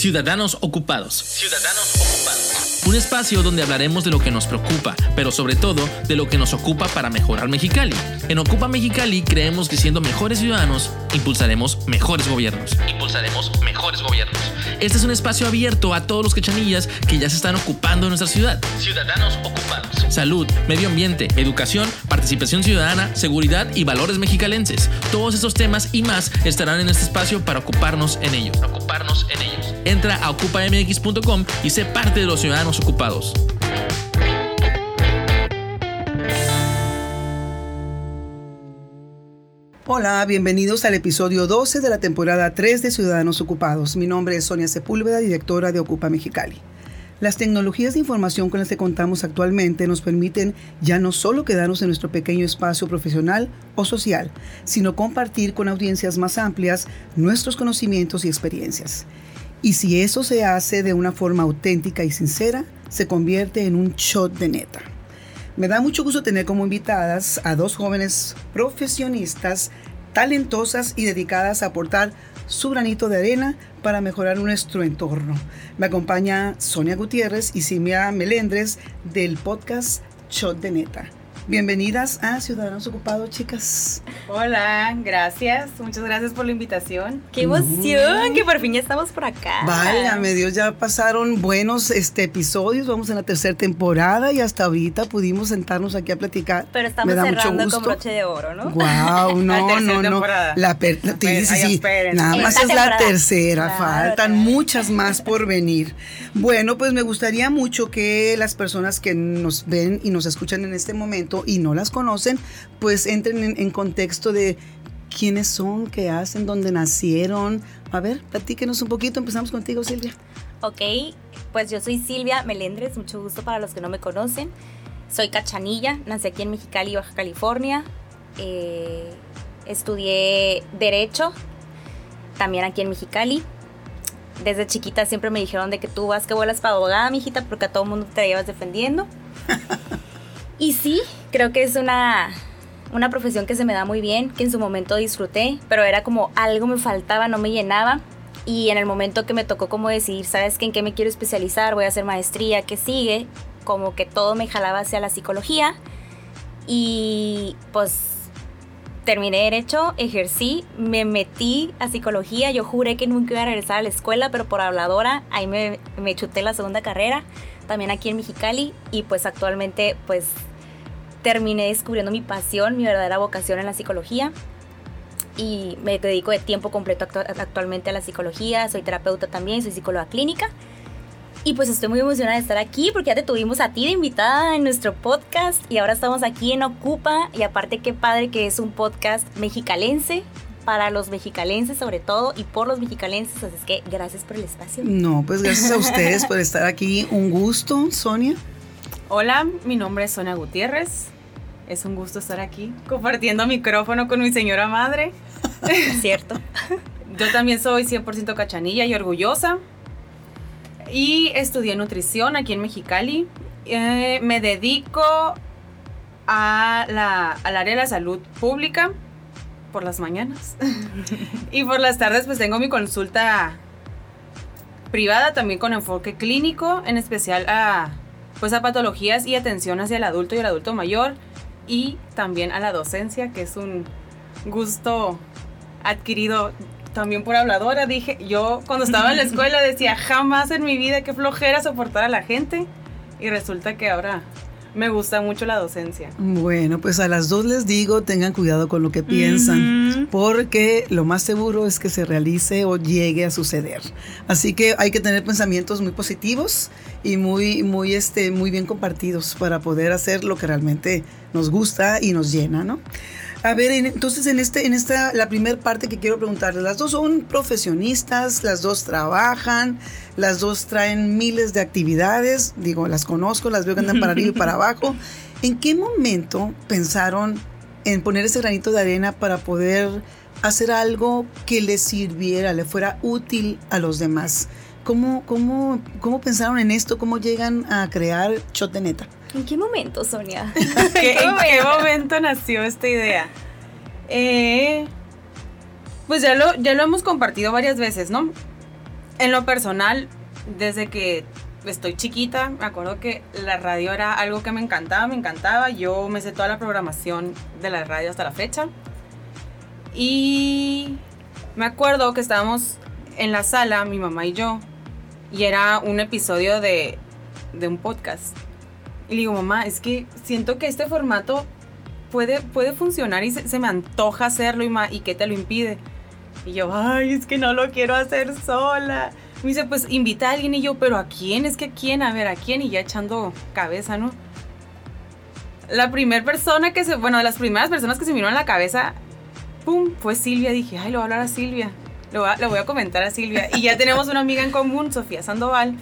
Ciudadanos Ocupados. Ciudadanos Ocupados. Un espacio donde hablaremos de lo que nos preocupa, pero sobre todo de lo que nos ocupa para mejorar Mexicali. En Ocupa Mexicali creemos que siendo mejores ciudadanos, impulsaremos mejores gobiernos. Impulsaremos mejores gobiernos. Este es un espacio abierto a todos los quechanillas que ya se están ocupando de nuestra ciudad. Ciudadanos ocupados. Salud, medio ambiente, educación, participación ciudadana, seguridad y valores mexicalenses. Todos estos temas y más estarán en este espacio para ocuparnos en ellos. Ocuparnos en ellos. Entra a ocupamx.com y sé parte de los ciudadanos ocupados. Hola, bienvenidos al episodio 12 de la temporada 3 de Ciudadanos Ocupados. Mi nombre es Sonia Sepúlveda, directora de Ocupa Mexicali. Las tecnologías de información con las que contamos actualmente nos permiten ya no solo quedarnos en nuestro pequeño espacio profesional o social, sino compartir con audiencias más amplias nuestros conocimientos y experiencias. Y si eso se hace de una forma auténtica y sincera, se convierte en un shot de neta. Me da mucho gusto tener como invitadas a dos jóvenes profesionistas talentosas y dedicadas a aportar su granito de arena para mejorar nuestro entorno. Me acompaña Sonia Gutiérrez y Simia Melendres del podcast Shot de Neta. Bienvenidas a Ciudadanos Ocupados, chicas. Hola, gracias. Muchas gracias por la invitación. ¡Qué emoción! Que por fin ya estamos por acá. Válgame Dios, ya pasaron buenos este, episodios. Vamos en la tercera temporada y hasta ahorita pudimos sentarnos aquí a platicar. Pero estamos cerrando con broche de oro, ¿no? ¡Wow! No, no, no. La sí, sí, Nada más es la tercera. Faltan muchas más por venir. Bueno, pues me gustaría mucho que las personas que nos ven y nos escuchan en este momento y no las conocen, pues entren en, contexto de quiénes son, qué hacen, dónde nacieron. A ver, platíquenos un poquito. Empezamos contigo, Silvia. Ok, pues yo soy Silvia Melendres, mucho gusto para los que no me conocen. Soy cachanilla, nací aquí en Mexicali, Baja California. Eh, estudié Derecho, también aquí en Mexicali. Desde chiquita siempre me dijeron de que tú vas que vuelas para abogada, mijita, porque a todo el mundo te llevas defendiendo. Y sí, creo que es una, una profesión que se me da muy bien, que en su momento disfruté, pero era como algo me faltaba, no me llenaba. Y en el momento que me tocó como decidir, ¿sabes qué? ¿En qué me quiero especializar? Voy a hacer maestría, ¿qué sigue? Como que todo me jalaba hacia la psicología. Y pues terminé derecho, ejercí, me metí a psicología. Yo juré que nunca iba a regresar a la escuela, pero por habladora ahí me, me chuté la segunda carrera, también aquí en Mexicali. Y pues actualmente pues terminé descubriendo mi pasión, mi verdadera vocación en la psicología y me dedico de tiempo completo actualmente a la psicología, soy terapeuta también, soy psicóloga clínica. Y pues estoy muy emocionada de estar aquí porque ya te tuvimos a ti de invitada en nuestro podcast y ahora estamos aquí en Ocupa y aparte qué padre que es un podcast mexicalense para los mexicalenses sobre todo y por los mexicalenses, así es que gracias por el espacio. No, pues gracias a ustedes por estar aquí, un gusto, Sonia. Hola, mi nombre es Sonia Gutiérrez. Es un gusto estar aquí compartiendo micrófono con mi señora madre. Cierto. Yo también soy 100% cachanilla y orgullosa. Y estudié nutrición aquí en Mexicali. Eh, me dedico a la, al área de la salud pública por las mañanas. y por las tardes pues tengo mi consulta privada también con enfoque clínico, en especial a pues a patologías y atención hacia el adulto y el adulto mayor y también a la docencia, que es un gusto adquirido también por habladora. Dije, yo cuando estaba en la escuela decía, jamás en mi vida qué flojera soportar a la gente y resulta que ahora me gusta mucho la docencia. Bueno, pues a las dos les digo, tengan cuidado con lo que piensan, porque lo más seguro es que se realice o llegue a suceder. Así que hay que tener pensamientos muy positivos y muy, muy, este, muy bien compartidos para poder hacer lo que realmente nos gusta y nos llena, ¿no? A ver, entonces en este, en esta, la primera parte que quiero preguntarles, las dos son profesionistas, las dos trabajan, las dos traen miles de actividades, digo, las conozco, las veo que andan para arriba y para abajo. ¿En qué momento pensaron en poner ese granito de arena para poder hacer algo que les sirviera, le fuera útil a los demás? ¿Cómo, cómo, cómo pensaron en esto? ¿Cómo llegan a crear Choteneta? ¿En qué momento, Sonia? ¿En qué momento nació esta idea? Eh, pues ya lo, ya lo hemos compartido varias veces, ¿no? en lo personal, desde que estoy chiquita, me acuerdo que la radio era algo que me encantaba, me encantaba. Yo me sé toda la programación de la radio hasta la fecha. Y me acuerdo que estábamos en la sala, mi mamá y yo, y era un episodio de, de un podcast. Y digo, mamá, es que siento que este formato puede, puede funcionar y se, me antoja hacerlo y, y ¿qué te lo impide? Y yo, ay, es que no lo quiero hacer sola. Me dice, pues invita a alguien y yo, pero ¿a quién? Es que ¿a quién? A ver, ¿a quién? Y ya echando cabeza, ¿no? La primera persona que se, bueno, de las primeras personas que se miró en la cabeza, ¡pum! Fue Silvia. Dije, ay, lo voy a hablar a Silvia. Lo, lo voy a comentar a Silvia. Y ya tenemos una amiga en común, Sofía Sandoval.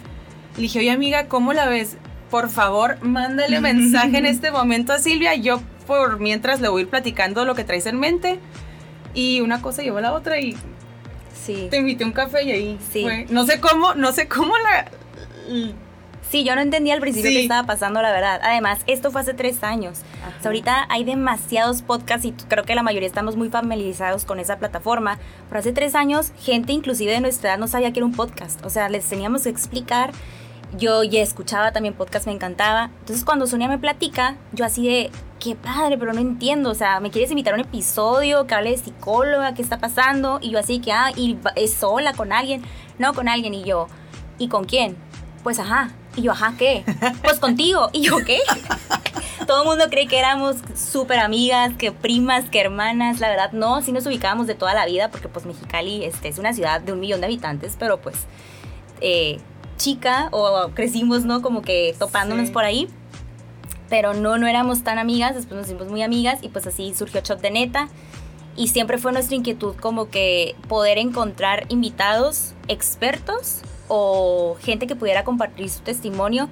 Le dije, oye amiga, ¿cómo la ves? Por favor, mándale mensaje en este momento a Silvia. Yo por mientras le voy a ir platicando lo que traes en mente. Y una cosa llevó a la otra y sí. te invité a un café y ahí sí. fue. No sé cómo, no sé cómo la... Sí, yo no entendía al principio qué estaba pasando, la verdad. Además, esto fue hace tres años. ahorita hay demasiados podcasts y creo que la mayoría estamos muy familiarizados con esa plataforma. Pero hace tres años, gente inclusive de nuestra edad no sabía que era un podcast. O sea, les teníamos que explicar. Yo ya escuchaba también podcast, me encantaba. Entonces, cuando Sonia me platica, yo así de, qué padre, pero no entiendo. O sea, ¿me quieres invitar a un episodio que hable de psicóloga? ¿Qué está pasando? Y yo así que, ah, ¿y es sola con alguien? No, con alguien. Y yo, ¿y con quién? Pues ajá, y yo, ajá, ¿qué? Pues contigo. Y yo, ¿qué? Todo el mundo cree que éramos súper amigas, que primas, que hermanas. La verdad, no, sí nos ubicábamos de toda la vida, porque pues Mexicali este, es una ciudad de un millón de habitantes, pero pues eh, chica, o crecimos, ¿no? Como que topándonos por ahí. Pero no, no éramos tan amigas, después nos hicimos muy amigas y pues así surgió Shot de Neta. Y siempre fue nuestra inquietud como que poder encontrar invitados expertos o gente que pudiera compartir su testimonio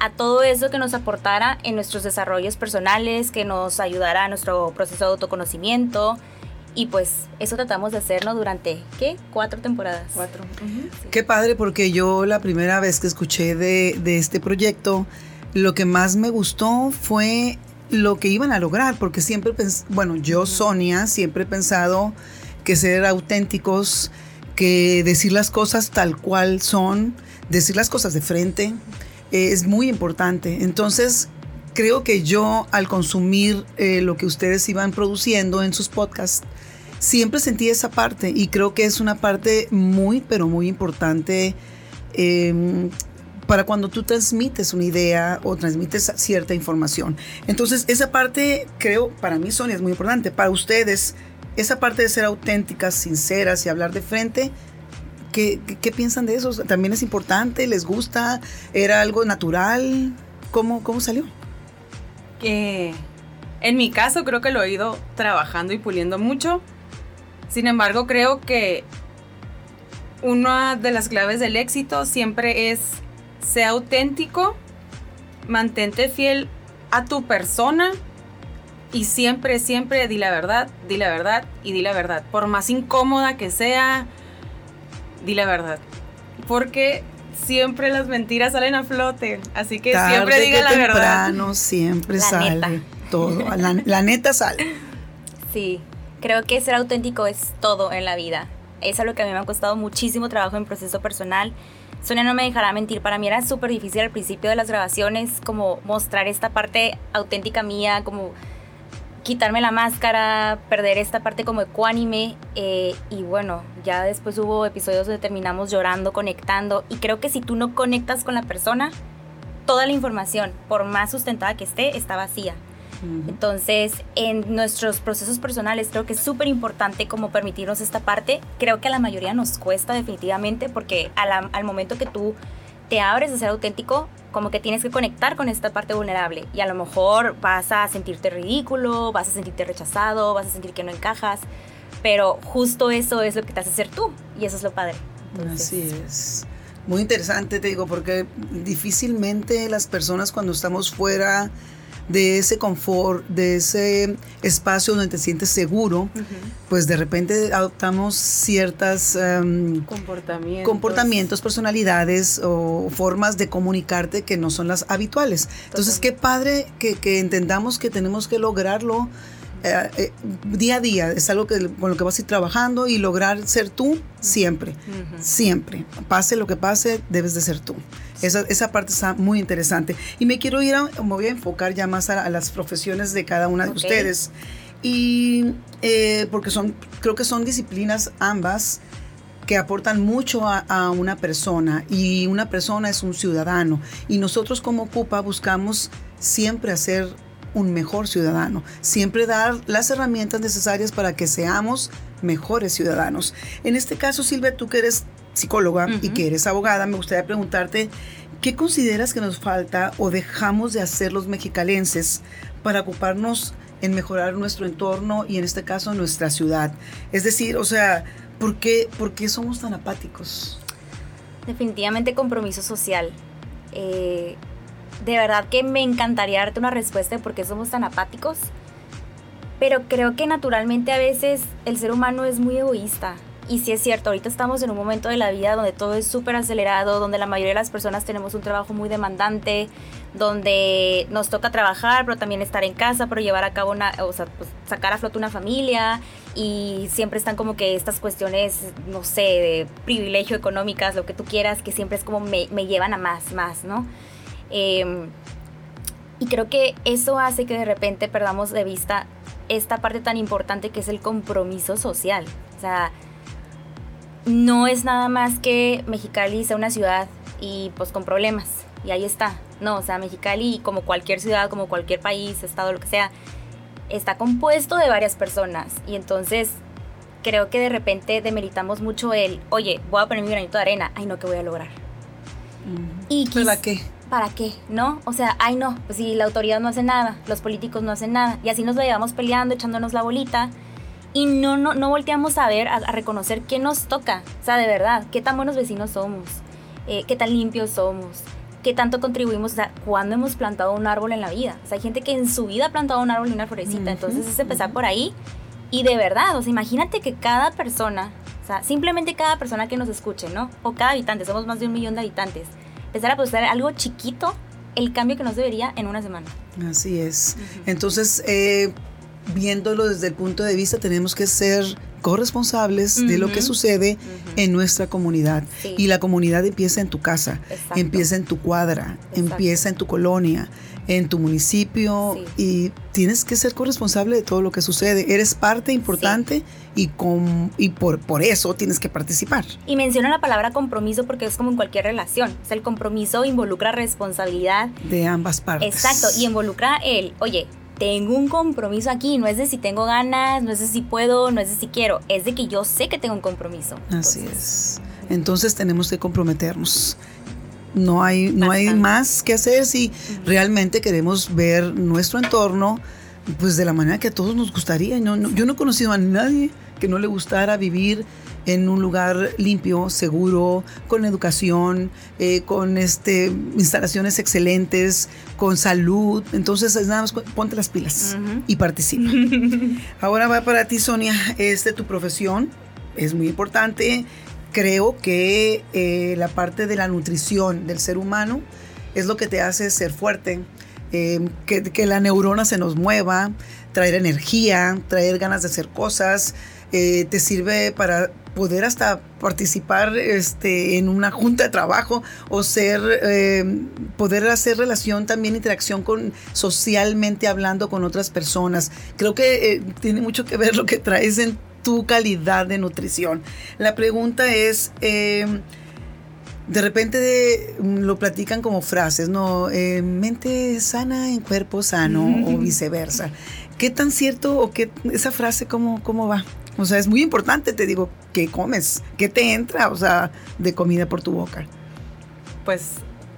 a todo eso que nos aportara en nuestros desarrollos personales, que nos ayudara a nuestro proceso de autoconocimiento. Y pues eso tratamos de hacernos durante, ¿qué? Cuatro temporadas. Cuatro. Qué padre, porque yo la primera vez que escuché de, de este proyecto, lo que más me gustó fue lo que iban a lograr, porque siempre, bueno, yo, Sonia, siempre he pensado que ser auténticos, que decir las cosas tal cual son, decir las cosas de frente, es muy importante. Entonces, creo que yo al consumir eh, lo que ustedes iban produciendo en sus podcasts, siempre sentí esa parte y creo que es una parte muy, pero muy importante em, para cuando tú transmites una idea o transmites cierta información. Entonces, esa parte creo, para mí, Sonia, es muy importante. Para ustedes, esa parte de ser auténticas, sinceras y hablar de frente, ¿qué, qué, piensan de eso? ¿También es importante? ¿Les gusta? ¿Era algo natural? ¿Cómo, cómo salió? Que en mi caso creo que lo he ido trabajando y puliendo mucho. Sin embargo, creo que una de las claves del éxito siempre es ser auténtico, mantente fiel a tu persona y siempre, siempre di la verdad, di la verdad y di la verdad. Por más incómoda que sea, di la verdad. Porque siempre las mentiras salen a flote. Así que siempre diga la verdad. siempre sale todo. La, neta sale. Sí, creo que ser auténtico es todo en la vida. Es algo que a mí me ha costado muchísimo trabajo en proceso personal. Sonia no me dejará mentir, para mí era súper difícil al principio de las grabaciones como mostrar esta parte auténtica mía, como quitarme la máscara, perder esta parte como ecuánime eh, y bueno, ya después hubo episodios donde terminamos llorando, conectando y creo que si tú no conectas con la persona, toda la información, por más sustentada que esté, está vacía. Entonces, en nuestros procesos personales creo que es súper importante como permitirnos esta parte. Creo que a la mayoría nos cuesta definitivamente porque al momento que tú te abres a ser auténtico, como que tienes que conectar con esta parte vulnerable y a lo mejor vas a sentirte ridículo, vas a sentirte rechazado, vas a sentir que no encajas, pero justo eso es lo que te hace ser tú y eso es lo padre. Así es. Muy interesante, te digo, porque difícilmente las personas cuando estamos fuera de ese confort, de ese espacio donde te sientes seguro, pues de repente adoptamos ciertas em, comportamientos. comportamientos, personalidades o formas de comunicarte que no son las habituales. Entonces, qué padre que, que entendamos que tenemos que lograrlo eh, eh, día a día, es algo que, con lo que vas a ir trabajando y lograr ser tú siempre, siempre. Pase lo que pase, debes de ser tú. Esa, esa parte está muy interesante. Y me quiero ir, a, me voy a enfocar ya más a, las profesiones de cada una de ustedes. Y eh, porque son, creo que son disciplinas ambas que aportan mucho a, a, una persona y una persona es un ciudadano y nosotros como Ocupa buscamos siempre hacer un mejor ciudadano, siempre dar las herramientas necesarias para que seamos mejores ciudadanos. En este caso, Silvia, tú que eres psicóloga y que eres abogada, me gustaría preguntarte, ¿qué consideras que nos falta o dejamos de hacer los mexicalenses para ocuparnos en mejorar nuestro entorno y en este caso nuestra ciudad? Es decir, o sea, ¿por qué, por qué somos tan apáticos? Definitivamente compromiso social. Eh, de verdad que me encantaría darte una respuesta de por qué somos tan apáticos, pero creo que naturalmente a veces el ser humano es muy egoísta. Y sí es cierto, ahorita estamos en un momento de la vida donde todo es súper acelerado, donde la mayoría de las personas tenemos un trabajo muy demandante, donde nos toca trabajar, pero también estar en casa, pero llevar a cabo una, o sea, pues, sacar a flote una familia y siempre están como que estas cuestiones, no sé, de privilegio económicas, lo que tú quieras, que siempre es como me, me llevan a más, más, ¿no? Em, y creo que eso hace que de repente perdamos de vista esta parte tan importante que es el compromiso social. O sea, no es nada más que Mexicali sea una ciudad y pues con problemas y ahí está. No, o sea, Mexicali como cualquier ciudad, como cualquier país, estado, lo que sea, está compuesto de varias personas y entonces creo que de repente demeritamos mucho el, oye, voy a poner mi granito de arena, ay no, ¿qué voy a lograr? y ¿Para qué? ¿Para qué? ¿No? O sea, ay no, pues si la autoridad no hace nada, los políticos no hacen nada, y así nos lo llevamos peleando, echándonos la bolita, y no, no, no volteamos a ver, a, reconocer qué nos toca, o sea, de verdad, qué tan buenos vecinos somos, eh, qué tan limpios somos, qué tanto contribuimos, o sea, cuándo hemos plantado un árbol en la vida. O sea, hay gente que en su vida ha plantado un árbol y una florecita, entonces es empezar por ahí, y de verdad, o sea, imagínate que cada persona, o sea, simplemente cada persona que nos escuche, ¿no? O cada habitante, somos más de un millón de habitantes, empezar a postar algo chiquito, el cambio que nos debería en una semana. Así es. Entonces, eh, viéndolo desde el punto de vista, tenemos que ser corresponsables de lo que sucede en nuestra comunidad. Y la comunidad empieza en tu casa, empieza en tu cuadra, empieza en tu colonia, en tu municipio y tienes que ser corresponsable de todo lo que sucede. Eres parte importante y, con, y por, por eso tienes que participar. Y menciona la palabra compromiso porque es como en cualquier relación. O sea, el compromiso involucra responsabilidad. De ambas partes. Exacto, y involucra el, oye, tengo un compromiso aquí, no es de si tengo ganas, no es de si puedo, no es de si quiero, es de que yo sé que tengo un compromiso. Así es. Entonces tenemos que comprometernos. No hay, no hay más que hacer si realmente queremos ver nuestro entorno pues de la manera que a todos nos gustaría. yo no he conocido a nadie que no le gustara vivir en un lugar limpio, seguro, con educación, eh, con este, instalaciones excelentes, con salud. Entonces, nada más ponte las pilas y participa. Ahora va para ti, Sonia, es de tu profesión, es muy importante. Creo que eh, la parte de la nutrición del ser humano es lo que te hace ser fuerte, eh, que, que, la neurona se nos mueva, traer energía, traer ganas de hacer cosas, eh, te sirve para poder hasta participar este, en una junta de trabajo o ser, eh, poder hacer relación también, interacción con socialmente hablando con otras personas. Creo que eh, tiene mucho que ver lo que traes en tu calidad de nutrición. La pregunta es, de repente lo platican como frases, ¿no? mente sana en cuerpo sano o viceversa. ¿Qué tan cierto o qué esa frase cómo, cómo va? O sea, es muy importante, te digo, ¿qué comes? ¿Qué te entra, o sea, de comida por tu boca? Pues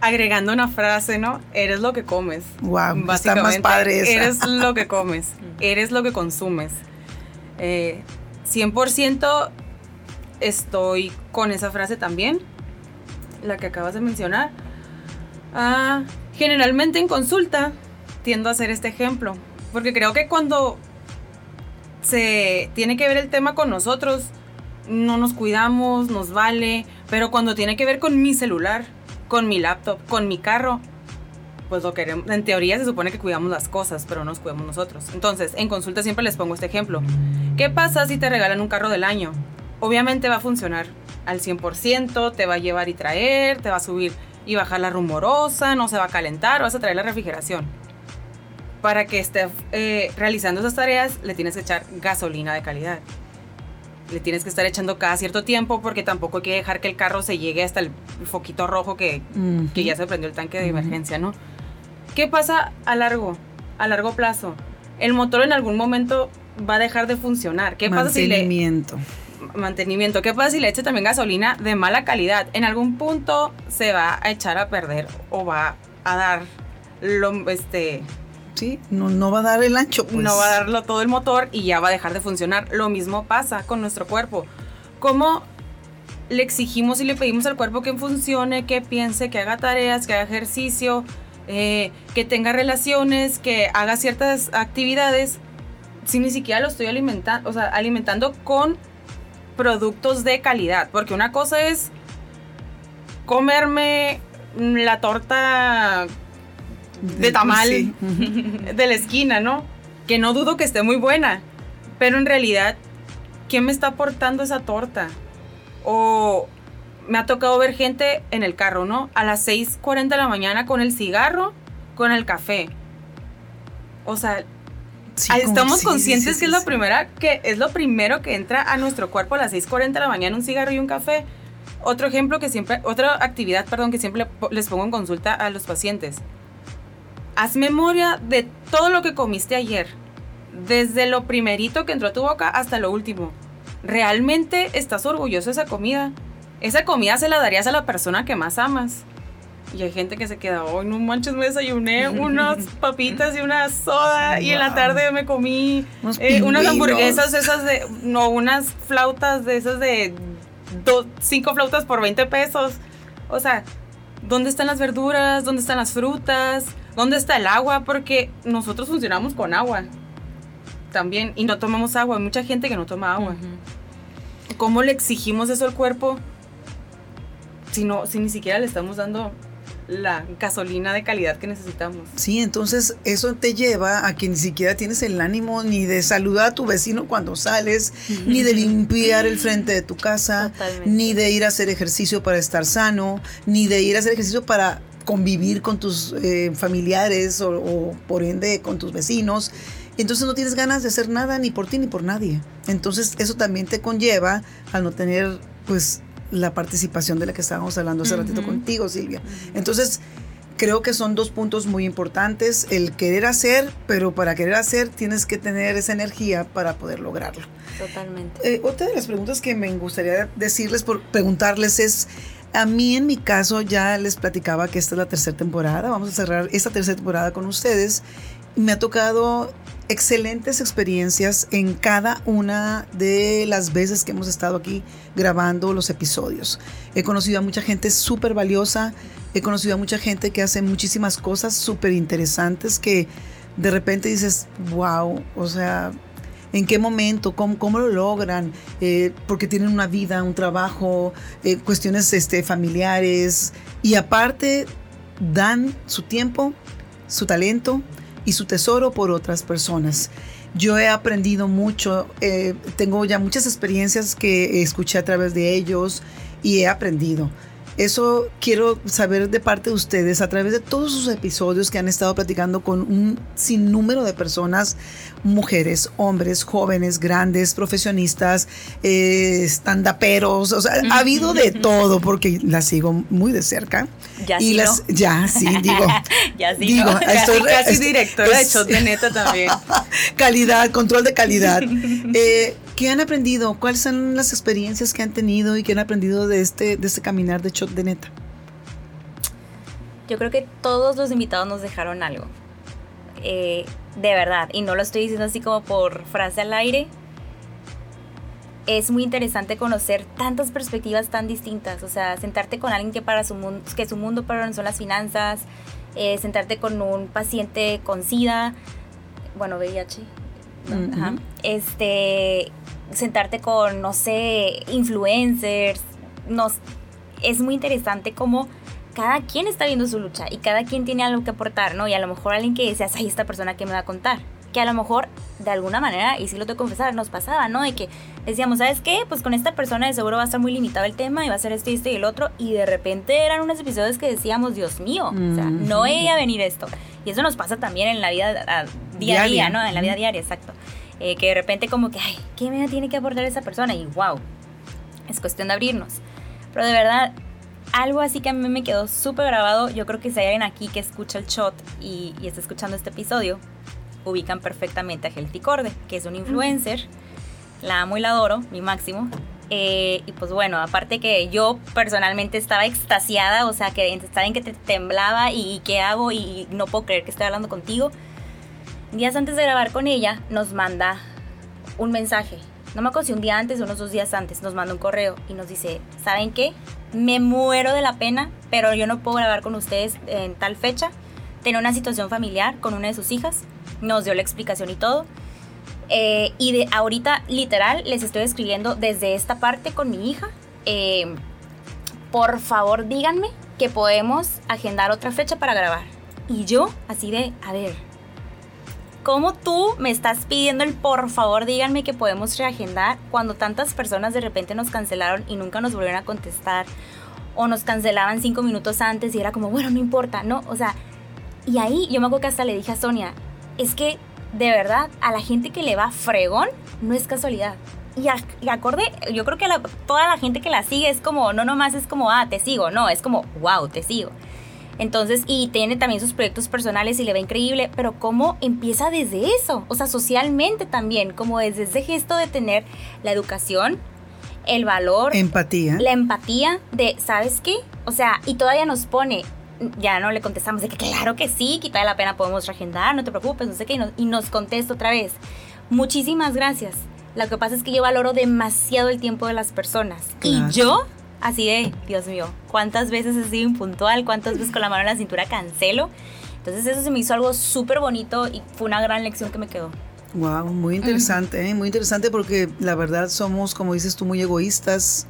agregando una frase, ¿no? Eres lo que comes. Wow, está más padre esa. Eres lo que comes, eres lo que consumes. 100% eh, estoy con esa frase también, la que acabas de mencionar. Ah, generalmente en consulta tiendo a hacer este ejemplo, porque creo que cuando se tiene que ver el tema con nosotros, no nos cuidamos, nos vale, pero cuando tiene que ver con mi celular, con mi laptop, con mi carro, pues lo queremos, en teoría se supone que cuidamos las cosas, pero no nos cuidamos nosotros. Entonces, en consulta siempre les pongo este ejemplo. ¿Qué pasa si te regalan un carro del año? Obviamente va a funcionar al 100%, te va a llevar y traer, te va a subir y bajar la rumorosa, no se va a calentar, vas a traer la refrigeración. Para que esté eh, realizando esas tareas, le tienes que echar gasolina de calidad. Le tienes que estar echando cada cierto tiempo porque tampoco hay que dejar que el carro se llegue hasta el foquito rojo que, que ya se prendió el tanque de emergencia, ¿no? ¿Qué pasa a largo, a largo plazo? El motor en algún momento va a dejar de funcionar. ¿Qué pasa si le Mantenimiento. ¿Qué pasa si le echa también gasolina de mala calidad? En algún punto se va a echar a perder o va a dar lo este Sí, no, no va a dar el ancho. Pues. no va a darlo todo el motor y ya va a dejar de funcionar. Lo mismo pasa con nuestro cuerpo. ¿Cómo le exigimos y le pedimos al cuerpo que funcione, que piense, que haga tareas, que haga ejercicio, eh, que tenga relaciones, que haga ciertas actividades, si ni siquiera lo estoy alimentando, o sea, alimentando con productos de calidad? Porque una cosa es comerme la torta de tamal Sí. de la esquina, ¿no? Que no dudo que esté muy buena, pero en realidad, ¿quién me está aportando esa torta? O me ha tocado ver gente en el carro, ¿no? A las 6.40 de la mañana con el cigarro, con el café. O sea, Sí, estamos sí, conscientes sí, que es sí. primera que es lo primero que entra a nuestro cuerpo a las 6:40 de la mañana un cigarro y un café. Otro ejemplo que siempre otra actividad, perdón, que siempre les pongo en consulta a los pacientes. Haz memoria de todo lo que comiste ayer, desde lo primerito que entró a tu boca hasta lo último. ¿Realmente estás orgulloso de esa comida? Esa comida se la darías a la persona que más amas. Y hay gente que se queda, hoy no manches, me desayuné unas papitas y una soda y en la tarde me comí eh, unas hamburguesas esas de, no, unas flautas de esas de do- cinco flautas por 20 pesos. O sea, ¿dónde están las verduras? ¿Dónde están las frutas? ¿Dónde está el agua? Porque nosotros funcionamos con agua también y no tomamos agua. Hay mucha gente que no toma agua. ¿Cómo le exigimos eso al cuerpo si, no, si ni siquiera le estamos dando la gasolina de calidad que necesitamos? Sí, entonces eso te lleva a que ni siquiera tienes el ánimo ni de saludar a tu vecino cuando sales, ni de limpiar el frente de tu casa, Totalmente. ni de ir a hacer ejercicio para estar sano, ni de ir a hacer ejercicio para convivir con tus eh, familiares o, o, por ende con tus vecinos. Entonces no tienes ganas de hacer nada ni por ti ni por nadie. Entonces eso también te conlleva al no tener pues la participación de la que estábamos hablando hace ratito Ujú. contigo, Silvia. Entonces creo que son dos puntos muy importantes, el querer hacer, pero para querer hacer tienes que tener esa energía para poder lograrlo. Totalmente. Eh, otra de las preguntas que me gustaría decirles, por preguntarles es, a mí en mi caso ya les platicaba que esta es la tercera temporada, vamos a cerrar esta tercera temporada con ustedes. Me ha tocado excelentes experiencias en cada una de las veces que hemos estado aquí grabando los episodios. He conocido a mucha gente súper valiosa, he conocido a mucha gente que hace muchísimas cosas súper interesantes que de repente dices, wow, o sea, ¿En qué momento? ¿Cómo, cómo lo logran? Eh, porque tienen una vida, un trabajo, eh, cuestiones este, familiares. Y aparte, dan su tiempo, su talento y su tesoro por otras personas. Yo he aprendido mucho, eh, tengo ya muchas experiencias que escuché a través de ellos y he aprendido. Eso quiero saber de parte de ustedes a través de todos sus episodios que han estado platicando con un sinnúmero de personas, mujeres, hombres, jóvenes, grandes, profesionistas, eh, stand-uperos, o sea, ha habido de todo porque las sigo muy de cerca. Ya y sí, las, ¿no? ya, sí, digo, Ya sí, digo, ¿no? estoy- Casi directora de shot de neta también. calidad, control de calidad. Eh, ¿Qué han aprendido? ¿Cuáles son las experiencias que han tenido y que han aprendido de este, de este caminar de shot de neta? Yo creo que todos los invitados nos dejaron algo. Eh, de verdad, y no lo estoy diciendo así como por frase al aire. Es muy interesante conocer tantas perspectivas tan distintas. O sea, sentarte con alguien que para su mundo, que su mundo para no son las finanzas, eh, sentarte con un paciente con SIDA, bueno, VIH. Ajá. este, sentarte con, no sé, influencers, nos, es muy interesante cómo cada quien está viendo su lucha y cada quien tiene algo que aportar, ¿no? Y a lo mejor alguien que decías, ay, esta persona que me va a contar. Que a lo mejor, de alguna manera, y sí lo tengo que confesar, nos pasaba, ¿no? De que decíamos, ¿sabes qué? Pues con esta persona de seguro va a estar muy limitado el tema y va a ser esto y esto y el otro. Y de repente eran unos episodios que decíamos, Dios mío, o sea, no iba a venir esto. Y eso nos pasa también en la vida a, día a día, ¿no? En la vida diaria, exacto. Eh, que de repente como que, ay, ¿qué me tiene que aportar esa persona? Y wow, es cuestión de abrirnos. Pero de verdad, algo así que a mí me quedó súper grabado, yo creo que si hay alguien aquí que escucha el shot y, está escuchando este episodio, ubican perfectamente a Healthy Corde, que es un influencer. La amo y la adoro, mi máximo. Eh, y pues bueno, aparte que yo personalmente estaba extasiada, o sea, que estaba en que te temblaba y, qué hago y no puedo creer que estoy hablando contigo. Días antes de grabar con ella, nos manda un mensaje. No me acuerdo si un día antes o unos dos días antes, nos manda un correo y nos dice, ¿saben qué? me muero de la pena, pero yo no puedo grabar con ustedes en tal fecha. Tiene una situación familiar con una de sus hijas, nos dio la explicación y todo. Eh, y de ahorita, literal, les estoy escribiendo desde esta parte con mi hija. Eh, por favor, díganme que podemos agendar otra fecha para grabar. Y yo, así de, a ver, ¿cómo tú me estás pidiendo el por favor díganme que podemos reagendar cuando tantas personas de repente nos cancelaron y nunca nos volvieron a contestar? O nos cancelaban cinco minutos antes y era como, bueno, no importa, ¿no? O sea, y ahí yo me acuerdo que hasta le dije a Sonia, es que de verdad a la gente que le va fregón no es casualidad. Y, acorde, yo creo que toda la gente que la sigue es como, no nomás es como, ah, te sigo, no, es como, wow, te sigo. Entonces, y tiene también sus proyectos personales y le va increíble, pero ¿cómo empieza desde eso? O sea, socialmente también, como desde ese gesto de tener la educación, el valor. Empatía. La empatía de, ¿sabes qué? O sea, y todavía nos pone, ya no le contestamos de que claro que sí, quita la pena, podemos reagendar, no te preocupes, no sé qué, y nos, y nos contesta otra vez. Muchísimas gracias. Lo que pasa es que yo valoro demasiado el tiempo de las personas. Y yo así de, Dios mío, ¿cuántas veces he sido impuntual? ¿Cuántas veces con la mano en la cintura cancelo? Entonces eso se me hizo algo súper bonito y fue una gran lección que me quedó. Wow, muy interesante, ¿eh? muy interesante porque la verdad somos, como dices tú, muy egoístas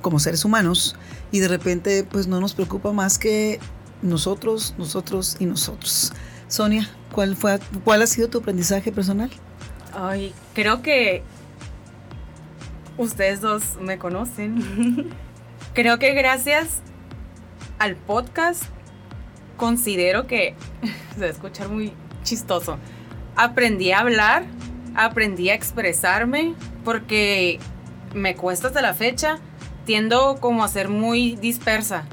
como seres humanos y de repente pues no nos preocupa más que nosotros, nosotros y nosotros. Sonia, ¿cuál, fue, cuál ha sido tu aprendizaje personal? Ay, creo que ustedes dos me conocen. Creo que gracias al podcast considero que se va a escuchar muy chistoso. Aprendí a hablar, aprendí a expresarme porque me cuesta hasta la fecha. Tiendo como a ser muy dispersa.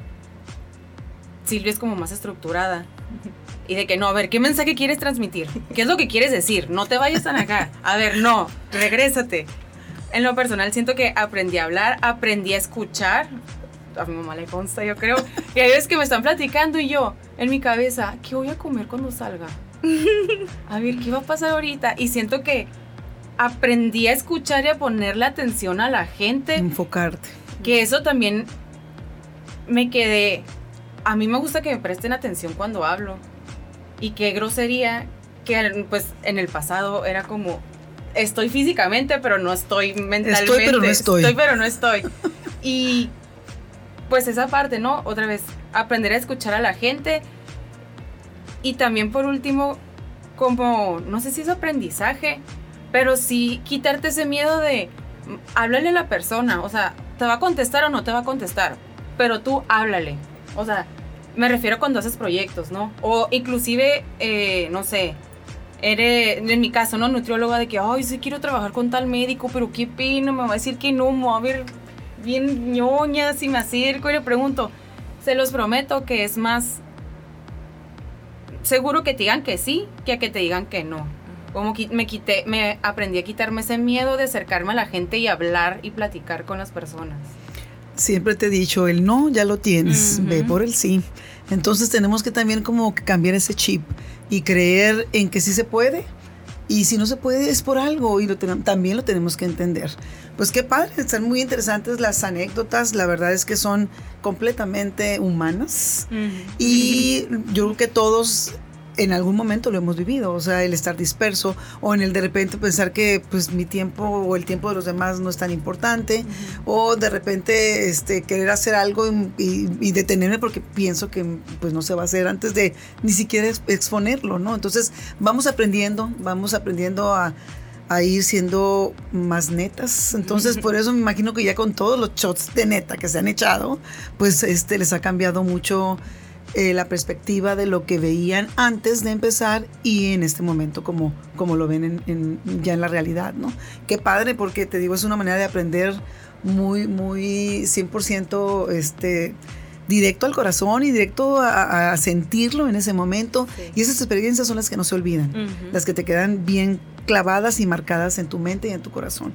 Silvia es como más estructurada. Y de que no, a ver, ¿qué mensaje quieres transmitir? ¿Qué es lo que quieres decir? No te vayas tan acá. A ver, no, regrésate en lo personal siento que aprendí a hablar, aprendí a escuchar. A mi mamá le consta, yo creo. Y hay veces que me están platicando y yo, en mi cabeza, ¿qué voy a comer cuando salga? A ver, ¿qué va a pasar ahorita? Y siento que aprendí a escuchar y a ponerle atención a la gente. Enfocarte. Que eso también me quedé. A mí me gusta que me presten atención cuando hablo. Y qué grosería que pues en el pasado era como, estoy físicamente, pero no estoy mentalmente. Estoy, pero no estoy. Estoy, pero no estoy. Y pues esa parte, ¿no? Otra vez, aprender a escuchar a la gente. Y también por último, como, no sé si es aprendizaje, pero sí quitarte ese miedo de, háblale a la persona, o sea, te va a contestar o no te va a contestar, pero tú háblale. O sea, me refiero cuando haces proyectos, ¿no? O inclusive, eh, no sé, eres, en mi caso, ¿no? Nutrióloga de que, ay, sí quiero trabajar con tal médico, pero qué pena, me va a decir que no, me va a ver bien ñoña si me acerco y le pregunto. Se los prometo que es más seguro que te digan que sí que a que te digan que no. Como me quité, me aprendí a quitarme ese miedo de acercarme a la gente y hablar y platicar con las personas. Siempre te he dicho, el no ya lo tienes, ve por el sí. Entonces tenemos que también como cambiar ese chip y creer en que sí se puede. Y si no se puede es por algo y lo también lo tenemos que entender. Pues qué padre, están muy interesantes las anécdotas, la verdad es que son completamente humanas y yo creo que todos en algún momento lo hemos vivido, o sea, el estar disperso o en el de repente pensar que pues mi tiempo o el tiempo de los demás no es tan importante o de repente este querer hacer algo y, detenerme porque pienso que pues no se va a hacer antes de ni siquiera exponerlo, ¿no? Entonces vamos aprendiendo, vamos aprendiendo a, a ir siendo más netas. Entonces, por eso me imagino que ya con todos los shots de neta que se han echado, pues este les ha cambiado mucho eh, la perspectiva de lo que veían antes de empezar y en este momento como, como lo ven en, ya en la realidad, ¿no? Qué padre, porque te digo, es una manera de aprender muy, muy 100% este, directo al corazón y directo a, sentirlo en ese momento. Y esas experiencias son las que no se olvidan, las que te quedan bien clavadas y marcadas en tu mente y en tu corazón.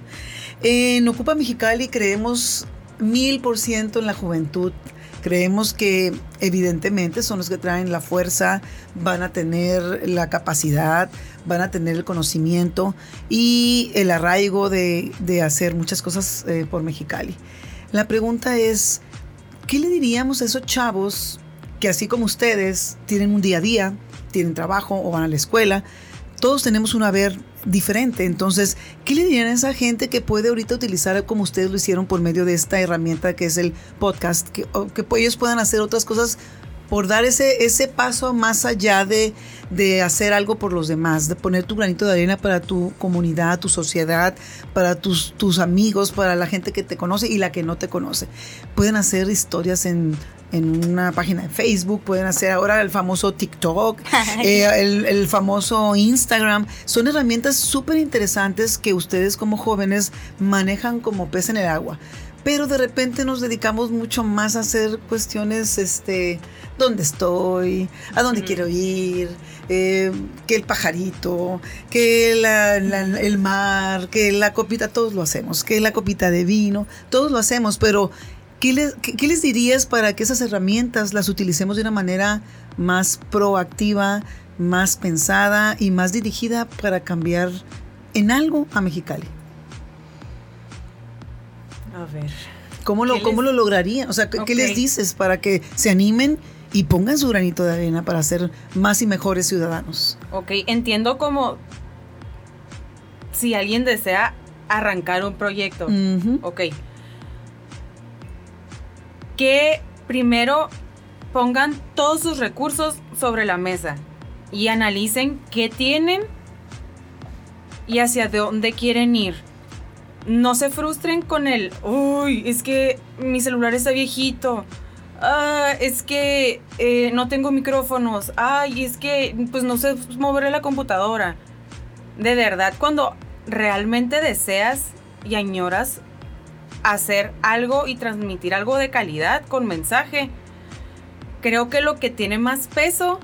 En Ocupa Mexicali creemos mil por ciento en la juventud Creemos que evidentemente son los que traen la fuerza, van a tener la capacidad, van a tener el conocimiento y el arraigo de, hacer muchas cosas eh, por Mexicali. La pregunta es, ¿qué le diríamos a esos chavos que así como ustedes tienen un día a día, tienen trabajo o van a la escuela, todos tenemos un haber diferente. Entonces, ¿qué le dirían a esa gente que puede ahorita utilizar como ustedes lo hicieron por medio de esta herramienta que es el podcast? Que, que ellos puedan hacer otras cosas por dar ese, ese paso más allá de, de, hacer algo por los demás, de poner tu granito de arena para tu comunidad, tu sociedad, para tus, tus amigos, para la gente que te conoce y la que no te conoce. Pueden hacer historias en en una página de Facebook, pueden hacer ahora el famoso TikTok, eh, el, famoso Instagram. Son herramientas súper interesantes que ustedes como jóvenes manejan como pez en el agua. Pero de repente nos dedicamos mucho más a hacer cuestiones, este, dónde estoy, a dónde quiero ir, eh, que el pajarito, que el mar, que la copita, todos lo hacemos, que la copita de vino, todos lo hacemos, pero ¿Qué les, dirías para que esas herramientas las utilicemos de una manera más proactiva, más pensada y más dirigida para cambiar en algo a Mexicali? A ver. ¿Cómo lo, cómo lo lograrían? O sea, ¿qué, les dices para que se animen y pongan su granito de arena para ser más y mejores ciudadanos? Ok, entiendo como si alguien desea arrancar un proyecto. Ok que primero pongan todos sus recursos sobre la mesa y analicen qué tienen y hacia dónde quieren ir. No se frustren con el, uy, es que mi celular está viejito. Ah, es que eh, no tengo micrófonos. Ay, es que pues no sé mover la computadora. De verdad, cuando realmente deseas y añoras hacer algo y transmitir algo de calidad con mensaje. Creo que lo que tiene más peso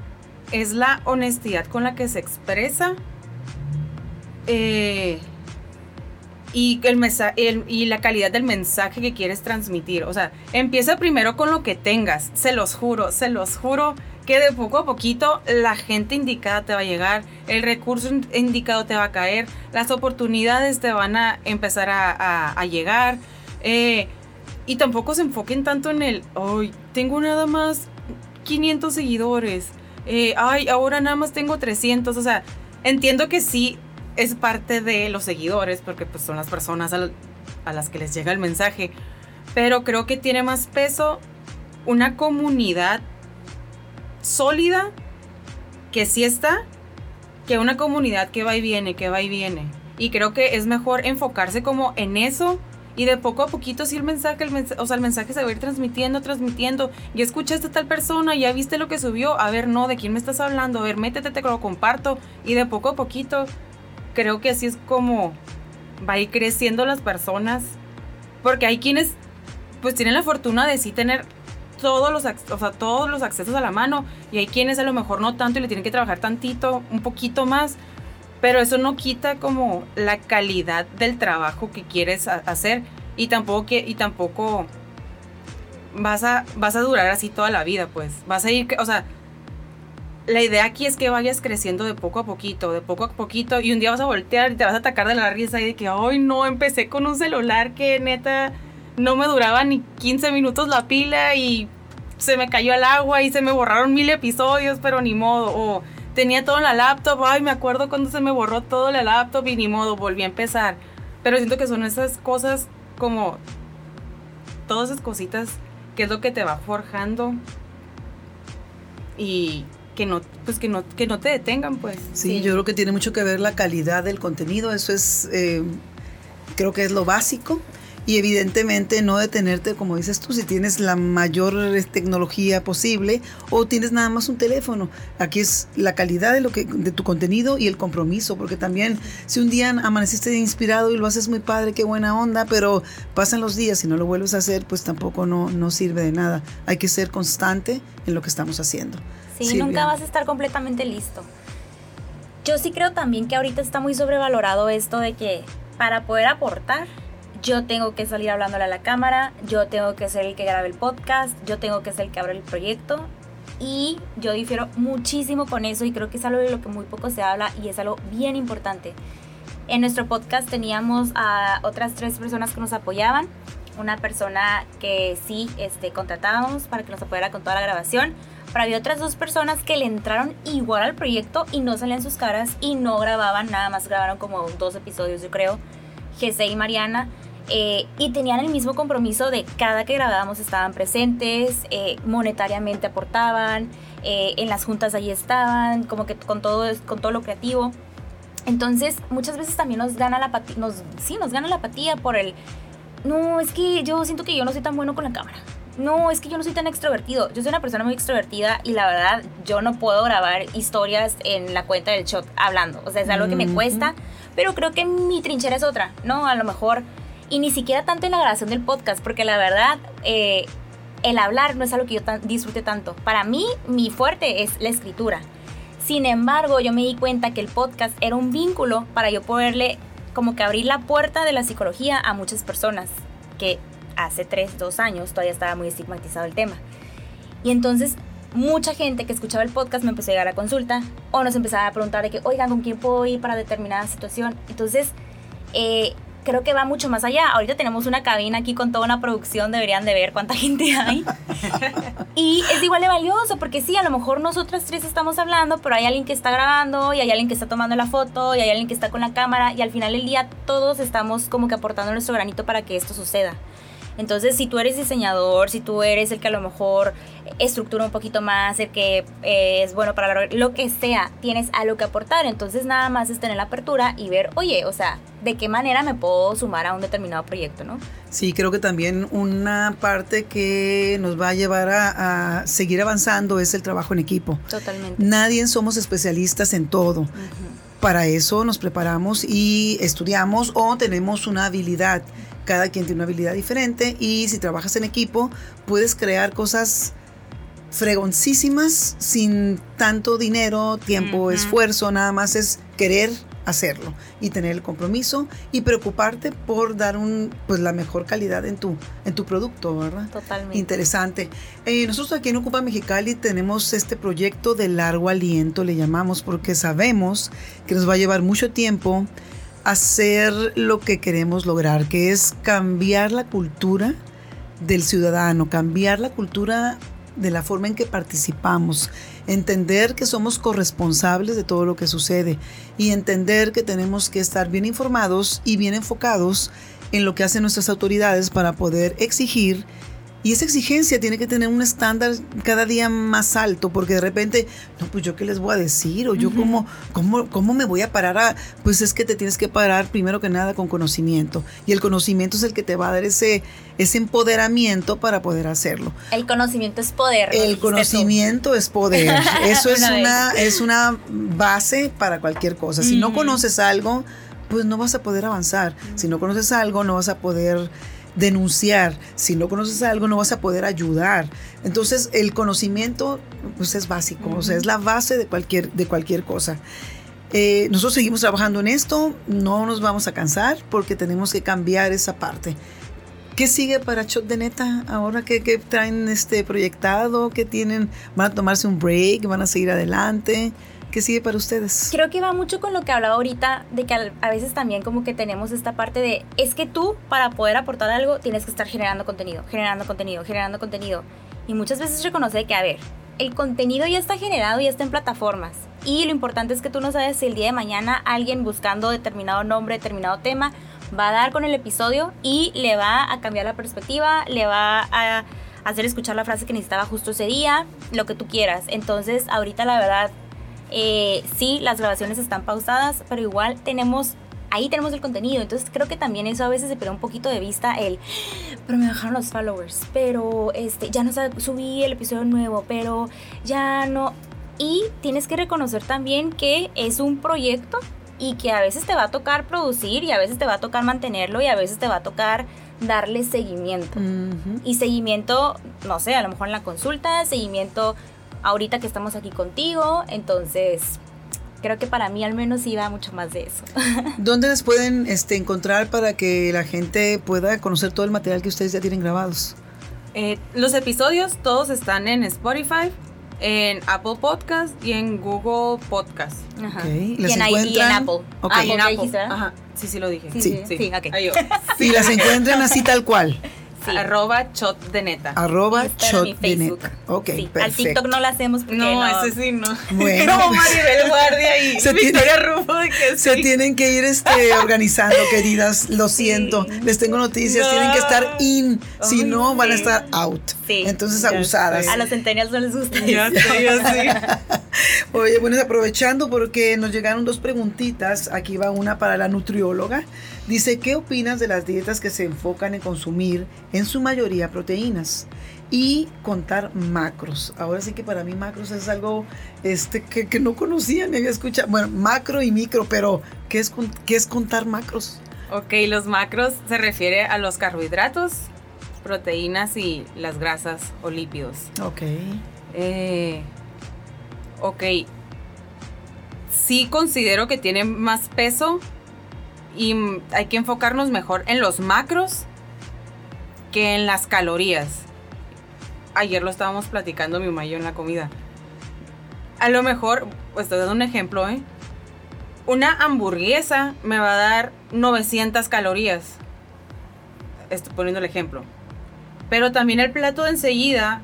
es la honestidad con la que se expresa eh, y, el, y la calidad del mensaje que quieres transmitir. O sea, empieza primero con lo que tengas, se los juro, se los juro que de poco a poquito la gente indicada te va a llegar, el recurso indicado te va a caer, las oportunidades te van a empezar a llegar. Eh, y tampoco se enfoquen tanto en el, ay, tengo nada más 500 seguidores. Eh, ay, ahora nada más tengo 300. O sea, entiendo que sí es parte de los seguidores, porque pues son las personas a, las que les llega el mensaje. Pero creo que tiene más peso una comunidad sólida que sí está, que una comunidad que va y viene, que va y viene. Y creo que es mejor enfocarse como en eso y de poco a poquito, si el mensaje, el o sea, el mensaje se va a ir transmitiendo, transmitiendo. Ya escuchaste a tal persona, ya viste lo que subió. A ver, no, ¿de quién me estás hablando? A ver, métete, te lo comparto. Y de poco a poquito, creo que así es como va a ir creciendo las personas. Porque hay quienes, pues, tienen la fortuna de sí tener todos los, o sea, todos los accesos a la mano. Y hay quienes a lo mejor no tanto y le tienen que trabajar tantito, un poquito más pero eso no quita como la calidad del trabajo que quieres hacer y tampoco que y tampoco vas a vas a durar así toda la vida, pues. Vas a ir, o sea, la idea aquí es que vayas creciendo de poco a poquito, de poco a poquito, y un día vas a voltear y te vas a atacar de la risa y de que, ay, no, empecé con un celular que neta no me duraba ni 15 minutos la pila y se me cayó al agua y se me borraron mil episodios, pero ni modo. O tenía todo en la laptop, ay, me acuerdo cuando se me borró todo la laptop y ni modo, volví a empezar. Pero siento que son esas cosas como todas esas cositas que es lo que te va forjando y que no pues que no que no te detengan pues. Sí, yo creo que tiene mucho que ver la calidad del contenido eso es eh, creo que es lo básico y evidentemente no detenerte, como dices tú, si tienes la mayor tecnología posible o tienes nada más un teléfono. Aquí es la calidad de, lo que, de tu contenido y el compromiso, porque también si un día amaneciste inspirado y lo haces muy padre, qué buena onda, pero pasan los días y no lo vuelves a hacer, pues tampoco no, no sirve de nada. Hay que ser constante en lo que estamos haciendo. Sí, nunca vas a estar completamente listo. Yo sí creo también que ahorita está muy sobrevalorado esto de que para poder aportar yo tengo que salir hablándole a la cámara, yo tengo que ser el que grabe el podcast, yo tengo que ser el que abre el proyecto. Y yo difiero muchísimo con eso y creo que es algo de lo que muy poco se habla y es algo bien importante. En nuestro podcast teníamos a otras tres personas que nos apoyaban. Una persona que sí este, contratábamos para que nos apoyara con toda la grabación. Pero había otras dos personas que le entraron igual al proyecto y no salían sus caras y no grababan, nada más grabaron como dos episodios yo creo. Jesse y Mariana eh, y tenían el mismo compromiso de cada que grabábamos estaban presentes, eh, monetariamente aportaban, eh, en las juntas allí estaban, como que con todo, con todo lo creativo. Entonces, muchas veces también nos gana la apatía, nos, sí, nos gana la apatía por el, no, es que yo siento que yo no soy tan bueno con la cámara. No, es que yo no soy tan extrovertido. Yo soy una persona muy extrovertida y la verdad yo no puedo grabar historias en la cuenta del shot hablando. O sea, es algo que me cuesta, pero creo que mi trinchera es otra, ¿no? A lo mejor y ni siquiera tanto en la grabación del podcast, porque la verdad, eh, el hablar no es algo que yo disfrute tanto. Para mí, mi fuerte es la escritura. Sin embargo, yo me di cuenta que el podcast era un vínculo para yo poderle como que abrir la puerta de la psicología a muchas personas que hace 3, 2 años todavía estaba muy estigmatizado el tema. Y entonces mucha gente que escuchaba el podcast me empezó a llegar a consulta o nos empezaba a preguntar de que, oigan, ¿con quién puedo ir para determinada situación? Entonces, eh, creo que va mucho más allá. Ahorita tenemos una cabina aquí con toda una producción, deberían de ver cuánta gente hay. y es igual de valioso, porque sí, a lo mejor nosotras tres estamos hablando, pero hay alguien que está grabando, y hay alguien que está tomando la foto, y hay alguien que está con la cámara, y al final del día todos estamos como que aportando nuestro granito para que esto suceda. Entonces, si tú eres diseñador, si tú eres el que a lo mejor estructura un poquito más, el que eh, es bueno para lo que sea, tienes algo que aportar. Entonces, nada más es tener la apertura y ver, oye, o sea, de qué manera me puedo sumar a un determinado proyecto, ¿no? Sí, creo que también una parte que nos va a llevar a, seguir avanzando es el trabajo en equipo. Totalmente. Nadie somos especialistas en todo. Para eso nos preparamos y estudiamos o tenemos una habilidad cada quien tiene una habilidad diferente y si trabajas en equipo puedes crear cosas fregoncísimas sin tanto dinero, tiempo, esfuerzo, nada más es querer hacerlo y tener el compromiso y preocuparte por dar un pues la mejor calidad en tu en tu producto, ¿verdad? Totalmente. Interesante. Eh, nosotros aquí en Ocupa Mexicali tenemos este proyecto de largo aliento, le llamamos, porque sabemos que nos va a llevar mucho tiempo hacer lo que queremos lograr, que es cambiar la cultura del ciudadano, cambiar la cultura de la forma en que participamos, entender que somos corresponsables de todo lo que sucede y entender que tenemos que estar bien informados y bien enfocados en lo que hacen nuestras autoridades para poder exigir y esa exigencia tiene que tener un estándar cada día más alto, porque de repente, no, pues yo qué les voy a decir, o yo cómo, cómo, cómo me voy a parar a, pues es que te tienes que parar primero que nada con conocimiento. Y el conocimiento es el que te va a dar ese, ese empoderamiento para poder hacerlo. El conocimiento es poder. El conocimiento es poder. Eso es una, es una base para cualquier cosa. Si no conoces algo, pues no vas a poder avanzar. Si no conoces algo, no vas a poder denunciar. Si no conoces algo, no vas a poder ayudar. Entonces, el conocimiento pues, es básico, o sea, es la base de cualquier, de cualquier cosa. Eh, nosotros seguimos trabajando en esto, no nos vamos a cansar porque tenemos que cambiar esa parte. ¿Qué sigue para Shot de Neta ahora que, que, traen este proyectado? ¿Qué tienen? ¿Van a tomarse un break? ¿Van a seguir adelante? ¿Qué sigue para ustedes? Creo que va mucho con lo que hablaba ahorita, de que a veces también como que tenemos esta parte de, es que tú para poder aportar algo tienes que estar generando contenido, generando contenido, generando contenido. Y muchas veces reconoce que, a ver, el contenido ya está generado y está en plataformas. y lo importante es que tú no sabes si el día de mañana alguien buscando determinado nombre, determinado tema, va a dar con el episodio y le va a cambiar la perspectiva, le va a hacer escuchar la frase que necesitaba justo ese día, lo que tú quieras. Entonces, ahorita la verdad, eh, sí, las grabaciones están pausadas, pero igual tenemos ahí tenemos el contenido. Entonces creo que también eso a veces se pierde un poquito de vista el, pero me bajaron los followers, pero este, ya no subí el episodio nuevo, pero ya no. Y tienes que reconocer también que es un proyecto y que a veces te va a tocar producir y a veces te va a tocar mantenerlo y a veces te va a tocar darle seguimiento. Y seguimiento, no sé, a lo mejor en la consulta, seguimiento ahorita que estamos aquí contigo, entonces creo que para mí al menos iba mucho más de eso. ¿Dónde les pueden este, encontrar para que la gente pueda conocer todo el material que ustedes ya tienen grabados? Eh, los episodios todos están en Spotify, en Apple Podcast y en Google Podcast. Okay. y, en, y, en, Apple. Okay. Ah, en Apple. Ajá. Sí, sí lo dije. Sí, sí. sí. Okay. Y las encuentran así tal cual. Arroba shot de neta. Arroba shot de neta. Ok, perfecto. Al TikTok no lo hacemos porque no, no. ese sí no. Bueno. Como Maribel Guardia y se Victoria Rufo de que Se tienen que ir este, organizando, queridas. Lo siento. Les tengo noticias. Tienen que estar in. Si no, van a estar out. Sí. Entonces, abusadas. A los centennials no les gusta. Ya sé, ya sé. Oye, bueno, aprovechando porque nos llegaron dos preguntitas. Aquí va una para la nutrióloga. Dice, ¿qué opinas de las dietas que se enfocan en consumir en su mayoría proteínas? Y contar macros. Ahora sí que para mí macros es algo este, que, no conocía ni había escuchado. Bueno, macro y micro, pero ¿qué es, qué es contar macros? Ok, los macros se refiere a los carbohidratos, proteínas y las grasas o lípidos. Ok. Eh, ok. Sí considero que tienen más peso y hay que enfocarnos mejor en los macros que en las calorías. Ayer lo estábamos platicando mi mayo en la comida. A lo mejor, pues estoy dando un ejemplo, ¿eh? Una hamburguesa me va a dar 900 calorías. Estoy poniendo el ejemplo. Pero también el plato de enseguida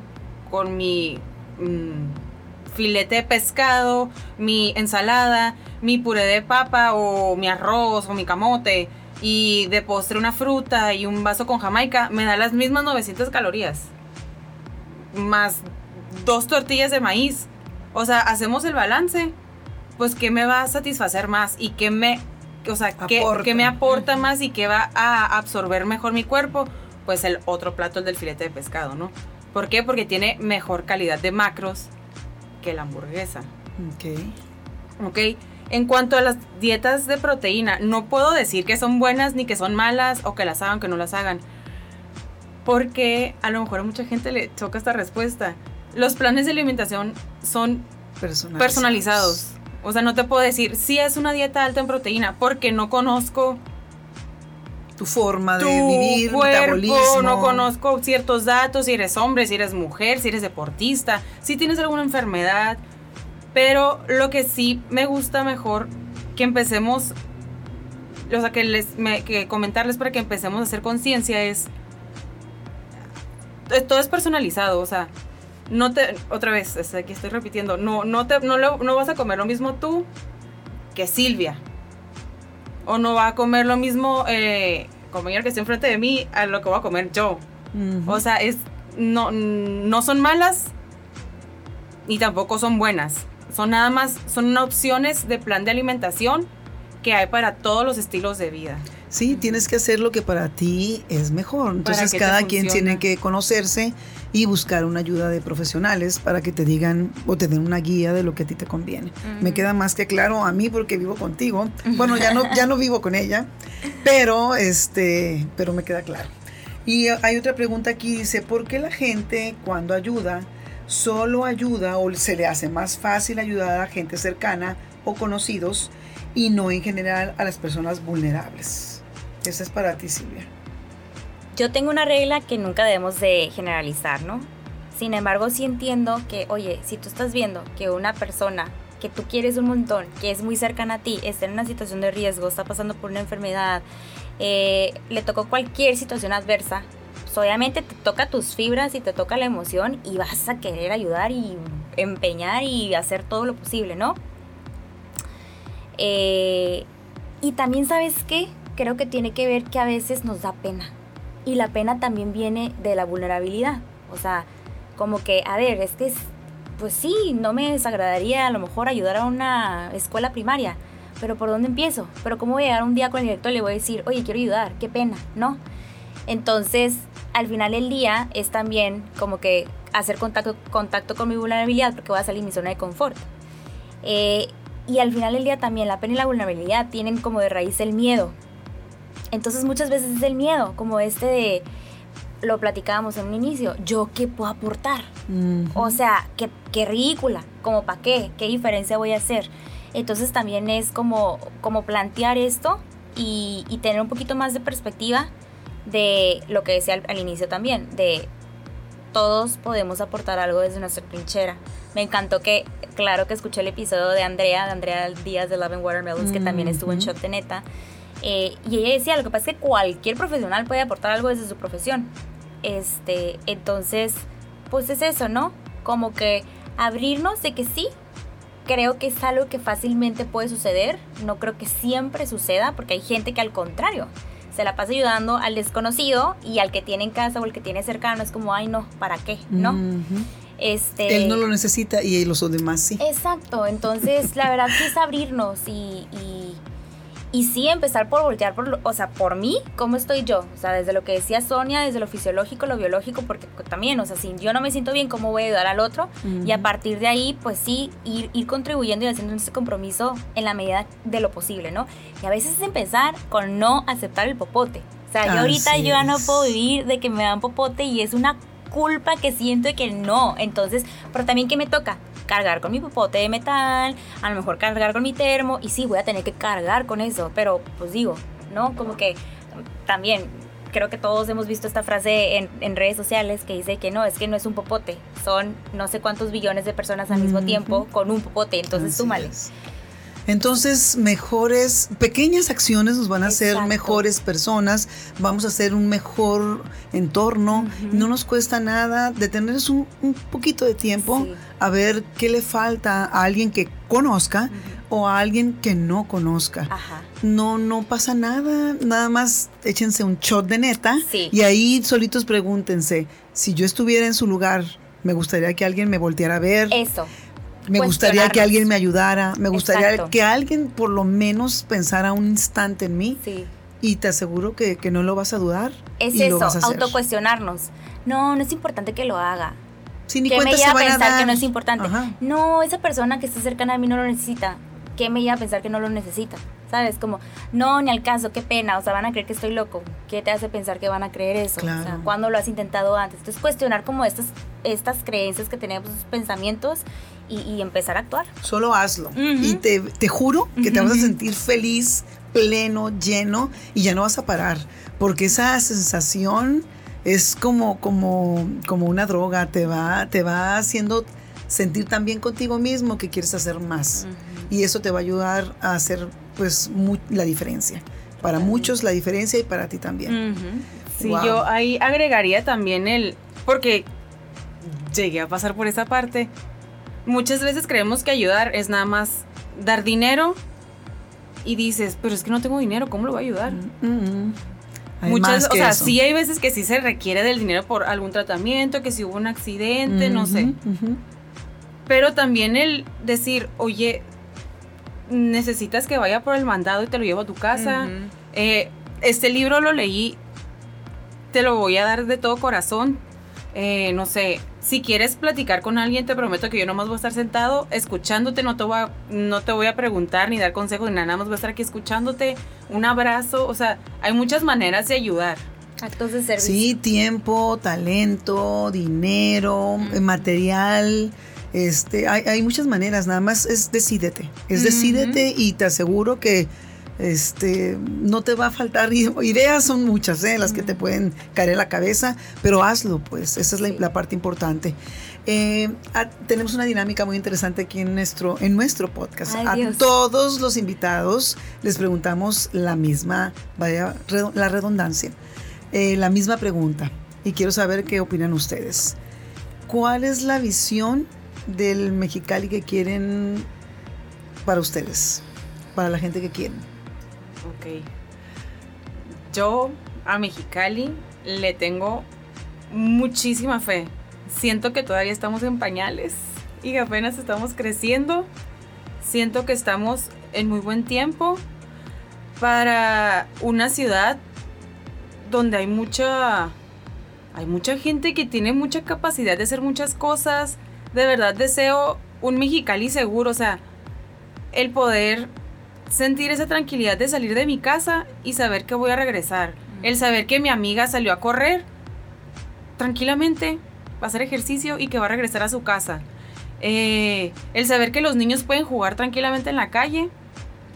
con mi mm, filete de pescado, mi ensalada, mi puré de papa o mi arroz o mi camote y de postre una fruta y un vaso con jamaica, me da las mismas 900 calorías. Más dos tortillas de maíz. O sea, hacemos el balance. Pues, ¿qué me va a satisfacer más? ¿Y qué me, o sea, ¿qué, me aporta más y qué va a absorber mejor mi cuerpo? Pues el otro plato, el del filete de pescado, ¿no? ¿Por qué? Porque tiene mejor calidad de macros que la hamburguesa. Ok. Ok. En cuanto a las dietas de proteína, no puedo decir que son buenas ni que son malas o que las hagan, que no las hagan. Porque a lo mejor a mucha gente le choca esta respuesta. Los planes de alimentación son personalizados. O sea, no te puedo decir si es una dieta alta en proteína porque no conozco tu forma de vivir, cuerpo, metabolismo. no conozco ciertos datos, si eres hombre, si eres mujer, si eres deportista, si tienes alguna enfermedad. Pero lo que sí me gusta mejor que empecemos, o sea, que, les, que comentarles para que empecemos a hacer conciencia es, eh, todo es personalizado, o sea, no te, otra vez, aquí estoy repitiendo, no, no, te, no, no vas a comer lo mismo tú que Silvia. O no va a comer lo mismo eh, compañero que está enfrente de mí a lo que voy a comer yo. O sea, es, no, no son malas ni tampoco son buenas. Son nada más, son opciones de plan de alimentación que hay para todos los estilos de vida. Sí, tienes que hacer lo que para ti es mejor. Entonces cada quien tiene que conocerse y buscar una ayuda de profesionales para que te digan o te den una guía de lo que a ti te conviene. Me queda más que claro a mí porque vivo contigo. Bueno, ya no, ya no vivo con ella, pero este, pero me queda claro. Y hay otra pregunta aquí, dice, ¿por qué la gente cuando ayuda solo ayuda o se le hace más fácil ayudar a gente cercana o conocidos y no en general a las personas vulnerables. Esa es para ti, Silvia. Yo tengo una regla que nunca debemos de generalizar, ¿no? Sin embargo, sí entiendo que, oye, si tú estás viendo que una persona que tú quieres un montón, que es muy cercana a ti, está en una situación de riesgo, está pasando por una enfermedad, eh, le tocó cualquier situación adversa, pues, obviamente te toca tus fibras y te toca la emoción y vas a querer ayudar y empeñar y hacer todo lo posible, ¿no? Eh, y también, ¿sabes qué? Creo que tiene que ver que a veces nos da pena. Y la pena también viene de la vulnerabilidad. O sea, como que, a ver, es que, pues sí, no me desagradaría a lo mejor ayudar a una escuela primaria, pero ¿por dónde empiezo? Pero ¿cómo voy a llegar un día con el director y le voy a decir, oye, quiero ayudar, qué pena, ¿no? Entonces, al final del día es también como que hacer contacto, contacto con mi vulnerabilidad porque voy a salir de mi zona de confort. Eh, y al final del día también la pena y la vulnerabilidad tienen como de raíz el miedo. Entonces muchas veces es el miedo, como este de, lo platicábamos en un inicio, yo qué puedo aportar. O sea, qué, qué ridícula, como para qué, qué diferencia voy a hacer. Entonces también es como, como plantear esto y, y tener un poquito más de perspectiva de lo que decía al, inicio también, de todos podemos aportar algo desde nuestra trinchera. Me encantó que, claro que escuché el episodio de Andrea, de Andrea Díaz de Love and Watermelons, que también estuvo en Shot de Neta. Eh, y ella decía, lo que pasa es que cualquier profesional puede aportar algo desde su profesión. Este, entonces, pues es eso, ¿no? Como que abrirnos de que sí, creo que es algo que fácilmente puede suceder. No creo que siempre suceda, porque hay gente que al contrario se la pasa ayudando al desconocido y al que tiene en casa o el que tiene cercano es como, ay no, ¿para qué? ¿No? Este, Él no lo necesita y los demás sí. Exacto, entonces la verdad que es abrirnos y, y sí, empezar por voltear, por, o sea, por mí, ¿cómo estoy yo? O sea, desde lo que decía Sonia, desde lo fisiológico, lo biológico, porque también, o sea, si yo no me siento bien, ¿cómo voy a ayudar al otro? Y a partir de ahí, pues sí, ir, ir contribuyendo y haciendo ese compromiso en la medida de lo posible, ¿no? Y a veces es empezar con no aceptar el popote. O sea, yo ahorita yo ya no puedo vivir de que me dan popote y es una culpa que siento de que no. Entonces, pero también que me toca cargar con mi popote de metal, a lo mejor cargar con mi termo, y sí, voy a tener que cargar con eso, pero pues digo, ¿no? Como que también creo que todos hemos visto esta frase en, en, redes sociales que dice que no, es que no es un popote, son no sé cuántos billones de personas al mismo tiempo con un popote, entonces súmales. Entonces, mejores, pequeñas acciones nos van a hacer mejores personas, vamos a hacer un mejor entorno, no nos cuesta nada detenernos un, un poquito de tiempo a ver qué le falta a alguien que conozca o a alguien que no conozca. No, no pasa nada, nada más échense un shot de neta y ahí solitos pregúntense, si yo estuviera en su lugar, me gustaría que alguien me volteara a ver. Eso me gustaría que alguien me ayudara, me gustaría que alguien por lo menos pensara un instante en mí. Sí. Y te aseguro que, no lo vas a dudar. Es eso, autocuestionarnos. No, no es importante que lo haga. Si ni ¿Qué me iba a pensar que no es importante? No, esa persona que está cercana a mí no lo necesita. ¿Qué me iba a pensar que no lo necesita? ¿Sabes? Como, no, ni al caso, qué pena, o sea, van a creer que estoy loco. ¿Qué te hace pensar que van a creer eso? O sea, ¿cuándo lo has intentado antes? Entonces, cuestionar como estas, estas creencias que tenemos, esos pensamientos y, empezar a actuar. Solo hazlo. Y te, te juro que te vas a sentir feliz, pleno, lleno y ya no vas a parar. Porque esa sensación es como, como, como una droga, te va, te va haciendo sentir tan bien contigo mismo que quieres hacer más. Y eso te va a ayudar a hacer pues la diferencia. Para muchos la diferencia y para ti también. Sí, yo ahí agregaría también el, porque llegué a pasar por esa parte, muchas veces creemos que ayudar es nada más dar dinero y dices, pero es que no tengo dinero, ¿cómo lo voy a ayudar? Mm, mm. Muchas, o sea, sí hay veces que sí se requiere del dinero por algún tratamiento, que si hubo un accidente, no sé. Pero también el decir, oye, necesitas que vaya por el mandado y te lo llevo a tu casa. Eh, este libro lo leí, te lo voy a dar de todo corazón. Eh, no sé, si quieres platicar con alguien, te prometo que yo nomás voy a estar sentado escuchándote, no te voy a, no te voy a preguntar ni dar consejos ni nada, nada más voy a estar aquí escuchándote, un abrazo, o sea, hay muchas maneras de ayudar. Actos de servicio. Sí, tiempo, talento, dinero, material. Este, hay, hay, muchas maneras, nada más es decídete, es decídete y te aseguro que este, no te va a faltar ideas, son muchas ¿eh? las que te pueden caer en la cabeza, pero hazlo, pues, esa es la, parte importante. Eh, tenemos una dinámica muy interesante aquí en nuestro, en nuestro podcast. a todos los invitados les preguntamos la misma, vaya la redundancia, eh, la misma pregunta. Y quiero saber qué opinan ustedes. ¿Cuál es la visión del Mexicali que quieren para ustedes? para la gente que quiere. Ok. Yo a Mexicali le tengo muchísima fe. Siento que todavía estamos en pañales y apenas estamos creciendo. Siento que estamos en muy buen tiempo para una ciudad donde hay mucha hay mucha gente que tiene mucha capacidad de hacer muchas cosas. De verdad deseo un Mexicali seguro, o sea, el poder sentir esa tranquilidad de salir de mi casa y saber que voy a regresar. El saber que mi amiga salió a correr tranquilamente, va a hacer ejercicio y que va a regresar a su casa. Eh, el saber que los niños pueden jugar tranquilamente en la calle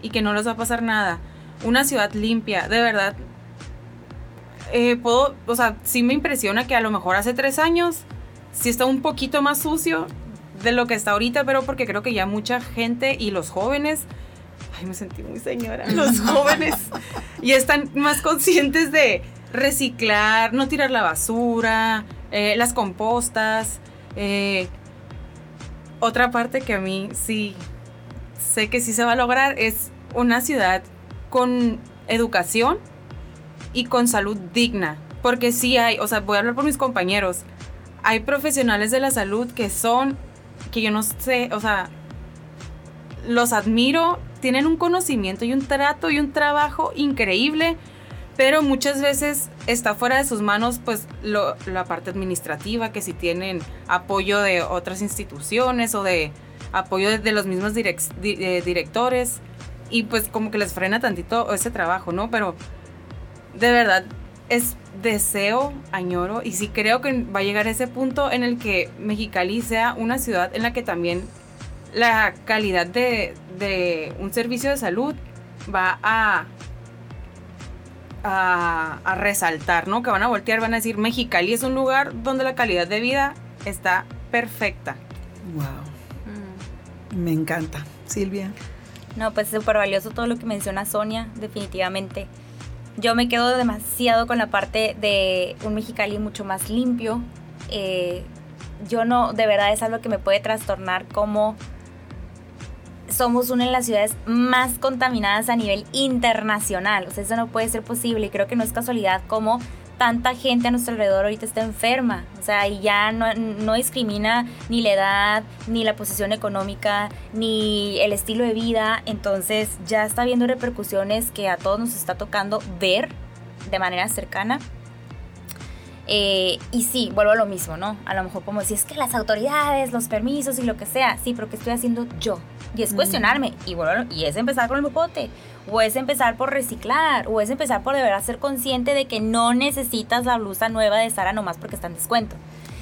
y que no les va a pasar nada. Una ciudad limpia, de verdad. Eh, puedo, o sea, sí me impresiona que a lo mejor hace tres años sí está un poquito más sucio de lo que está ahorita, pero porque creo que ya mucha gente y los jóvenes ay, me sentí muy señora, los jóvenes, y están más conscientes de reciclar, no tirar la basura, eh, las compostas. Eh, otra parte que a mí sí sé que sí se va a lograr es una ciudad con educación y con salud digna. Porque sí hay, o sea, voy a hablar por mis compañeros, hay profesionales de la salud que son, que yo no sé, o sea, los admiro tienen un conocimiento y un trato y un trabajo increíble, pero muchas veces está fuera de sus manos pues la parte administrativa, que si tienen apoyo de otras instituciones o de apoyo de, los mismos eh, directores y pues como que les frena tantito ese trabajo, ¿no? Pero de verdad es deseo, añoro y sí creo que va a llegar ese punto en el que Mexicali sea una ciudad en la que también la calidad de, un servicio de salud va a, a, resaltar, ¿no? Que van a voltear, van a decir, Mexicali es un lugar donde la calidad de vida está perfecta. Wow. Me encanta. Silvia. No, pues súper valioso todo lo que menciona Sonia, definitivamente. Yo me quedo demasiado con la parte de un Mexicali mucho más limpio. Eh, yo no, de verdad es algo que me puede trastornar como somos una de las ciudades más contaminadas a nivel internacional. O sea, eso no puede ser posible y creo que no es casualidad como tanta gente a nuestro alrededor ahorita está enferma. O sea, y ya no, no, discrimina ni la edad, ni la posición económica, ni el estilo de vida. Entonces ya está habiendo repercusiones que a todos nos está tocando ver de manera cercana. Eh, y sí, vuelvo a lo mismo, ¿no? A lo mejor como decir, es que las autoridades, los permisos y lo que sea, sí, pero ¿qué estoy haciendo yo? Y es cuestionarme, y, bueno, y es empezar con el bote, o es empezar por reciclar, o es empezar por de verdad ser consciente de que no necesitas la blusa nueva de Sara nomás porque está en descuento.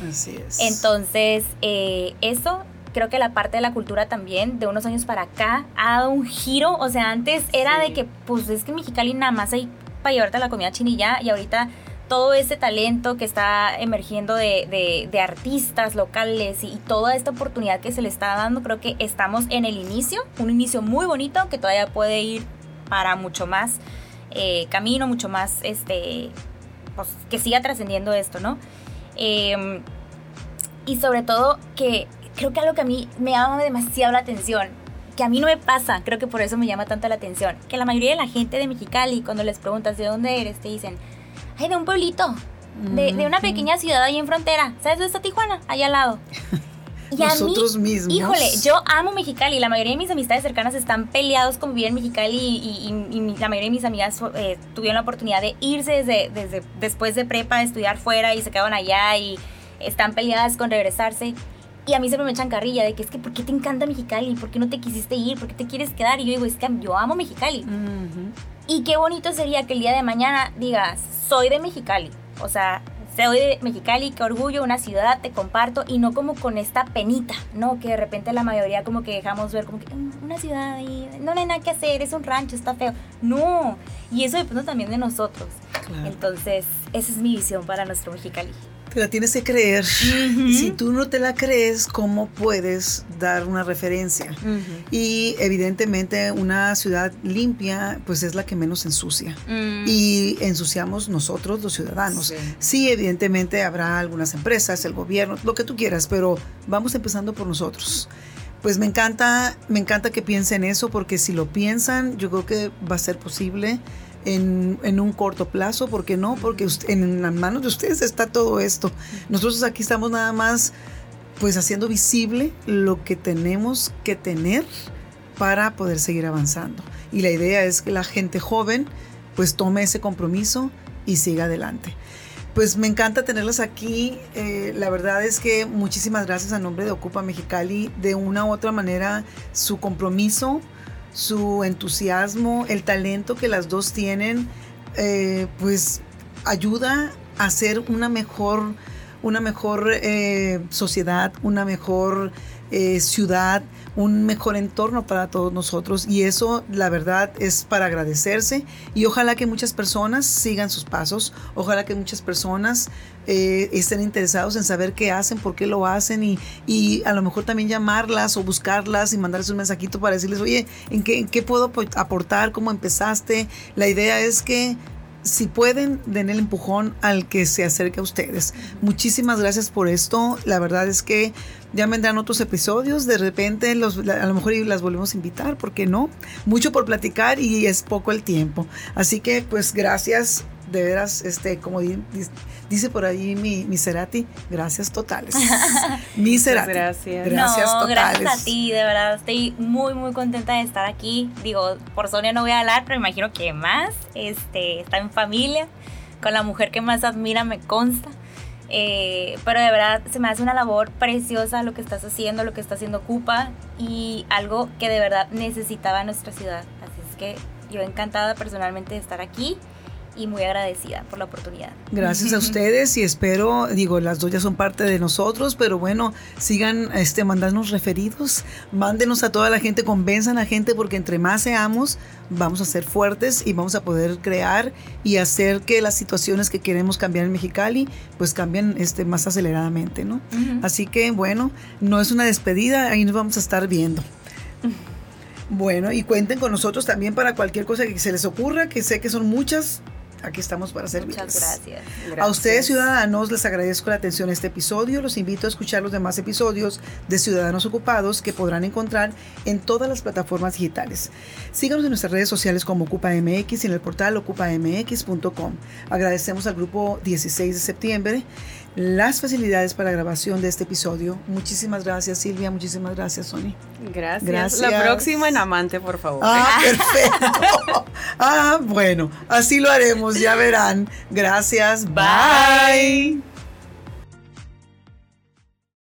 Así es. Entonces, eh, eso creo que la parte de la cultura también, de unos años para acá, ha dado un giro. O sea, antes era de que, pues es que en Mexicali nada más hay para llevarte la comida chinilla, y ahorita todo ese talento que está emergiendo de, artistas locales y, toda esta oportunidad que se le está dando, creo que estamos en el inicio, un inicio muy bonito que todavía puede ir para mucho más eh, camino, mucho más, este, pues, que siga trascendiendo esto, ¿no? Em, y sobre todo que creo que algo que a mí me llama demasiado la atención, que a mí no me pasa, creo que por eso me llama tanto la atención, que la mayoría de la gente de Mexicali, cuando les preguntas de dónde eres, te dicen, ay, de un pueblito, de, de, una pequeña ciudad ahí en frontera. ¿Sabes dónde está Tijuana? Allá al lado. Y Nosotros mismos. Híjole, yo amo Mexicali. La mayoría de mis amistades cercanas están peleados con vivir en Mexicali y, y, la mayoría de mis amigas eh, tuvieron la oportunidad de irse desde, desde después de prepa, estudiar fuera y se quedaron allá y están peleadas con regresarse. Y a mí siempre me echan carrilla de que es que, ¿por qué te encanta Mexicali? ¿Por qué no te quisiste ir? ¿Por qué te quieres quedar? Y yo digo, es que yo amo Mexicali. Y qué bonito sería que el día de mañana digas, soy de Mexicali. O sea, soy de Mexicali, qué orgullo, una ciudad, te comparto, y no como con esta penita, ¿no? Que de repente la mayoría como que dejamos ver como que una ciudad no, hay nada que hacer, es un rancho, está feo. No, y eso depende también de nosotros. Entonces, esa es mi visión para nuestro Mexicali. Te la tienes que creer. Si tú no te la crees, ¿cómo puedes dar una referencia? Y evidentemente una ciudad limpia, pues es la que menos ensucia. Mm. Y ensuciamos nosotros, los ciudadanos. Sí. evidentemente habrá algunas empresas, el gobierno, lo que tú quieras, pero vamos empezando por nosotros. pues me encanta, me encanta que piensen eso porque si lo piensan, yo creo que va a ser posible en, un corto plazo, ¿por qué no? Porque en las manos de ustedes está todo esto. Nosotros aquí estamos nada más pues haciendo visible lo que tenemos que tener para poder seguir avanzando. Y la idea es que la gente joven pues tome ese compromiso y siga adelante. Pues me encanta tenerlas aquí. Eh, la verdad es que muchísimas gracias a nombre de Ocupa Mexicali. De una u otra manera, su compromiso, su entusiasmo, el talento que las dos tienen, eh, pues ayuda a ser una mejor, una mejor eh, sociedad, una mejor ciudad, un mejor entorno para todos nosotros y eso la verdad es para agradecerse y ojalá que muchas personas sigan sus pasos, ojalá que muchas personas eh, estén interesados en saber qué hacen, por qué lo hacen y, y, a lo mejor también llamarlas o buscarlas y mandarles un mensajito para decirles, oye, ¿en qué, en qué puedo aportar? ¿Cómo empezaste? La idea es que si pueden, den el empujón al que se acerque a ustedes. Muchísimas gracias por esto. La verdad es que ya vendrán otros episodios. De repente, los, a lo mejor las volvemos a invitar, ¿por qué no? Mucho por platicar y es poco el tiempo. Así que, pues, gracias de veras, este, como dice por ahí mi, mi Cerati, gracias totales. mi Cerati. Gracias. Gracias no, Gracias a ti, de verdad, estoy muy, muy contenta de estar aquí. Digo, por Sonia no voy a hablar, pero imagino que más. Este, está en familia, con la mujer que más admira, me consta. Eh, pero de verdad se me hace una labor preciosa lo que estás haciendo, lo que está haciendo Cupa y algo que de verdad necesitaba nuestra ciudad. Así es que yo encantada personalmente de estar aquí y muy agradecida por la oportunidad. Gracias a ustedes y espero, digo, las dos ya son parte de nosotros, pero bueno, sigan este, mandándonos referidos, mándenos a toda la gente, convenzan a la gente porque entre más seamos, vamos a ser fuertes y vamos a poder crear y hacer que las situaciones que queremos cambiar en Mexicali, pues cambien este, más aceleradamente, ¿no? Así que bueno, no es una despedida, ahí nos vamos a estar viendo. Bueno, y cuenten con nosotros también para cualquier cosa que se les ocurra, que sé que son muchas, aquí estamos para servirles. Muchas gracias. A ustedes, ciudadanos, les agradezco la atención a este episodio. Los invito a escuchar los demás episodios de Ciudadanos Ocupados que podrán encontrar en todas las plataformas digitales. Síganos en nuestras redes sociales como OcupaMX y en el portal ocupamx.com. Agradecemos al grupo 16 de septiembre las facilidades para la grabación de este episodio. Muchísimas gracias, Silvia. Muchísimas gracias, Sony. Gracias. gracias. La próxima en Amante, por favor. Ah, perfecto. ah, bueno, así lo haremos, ya verán. Gracias. Bye.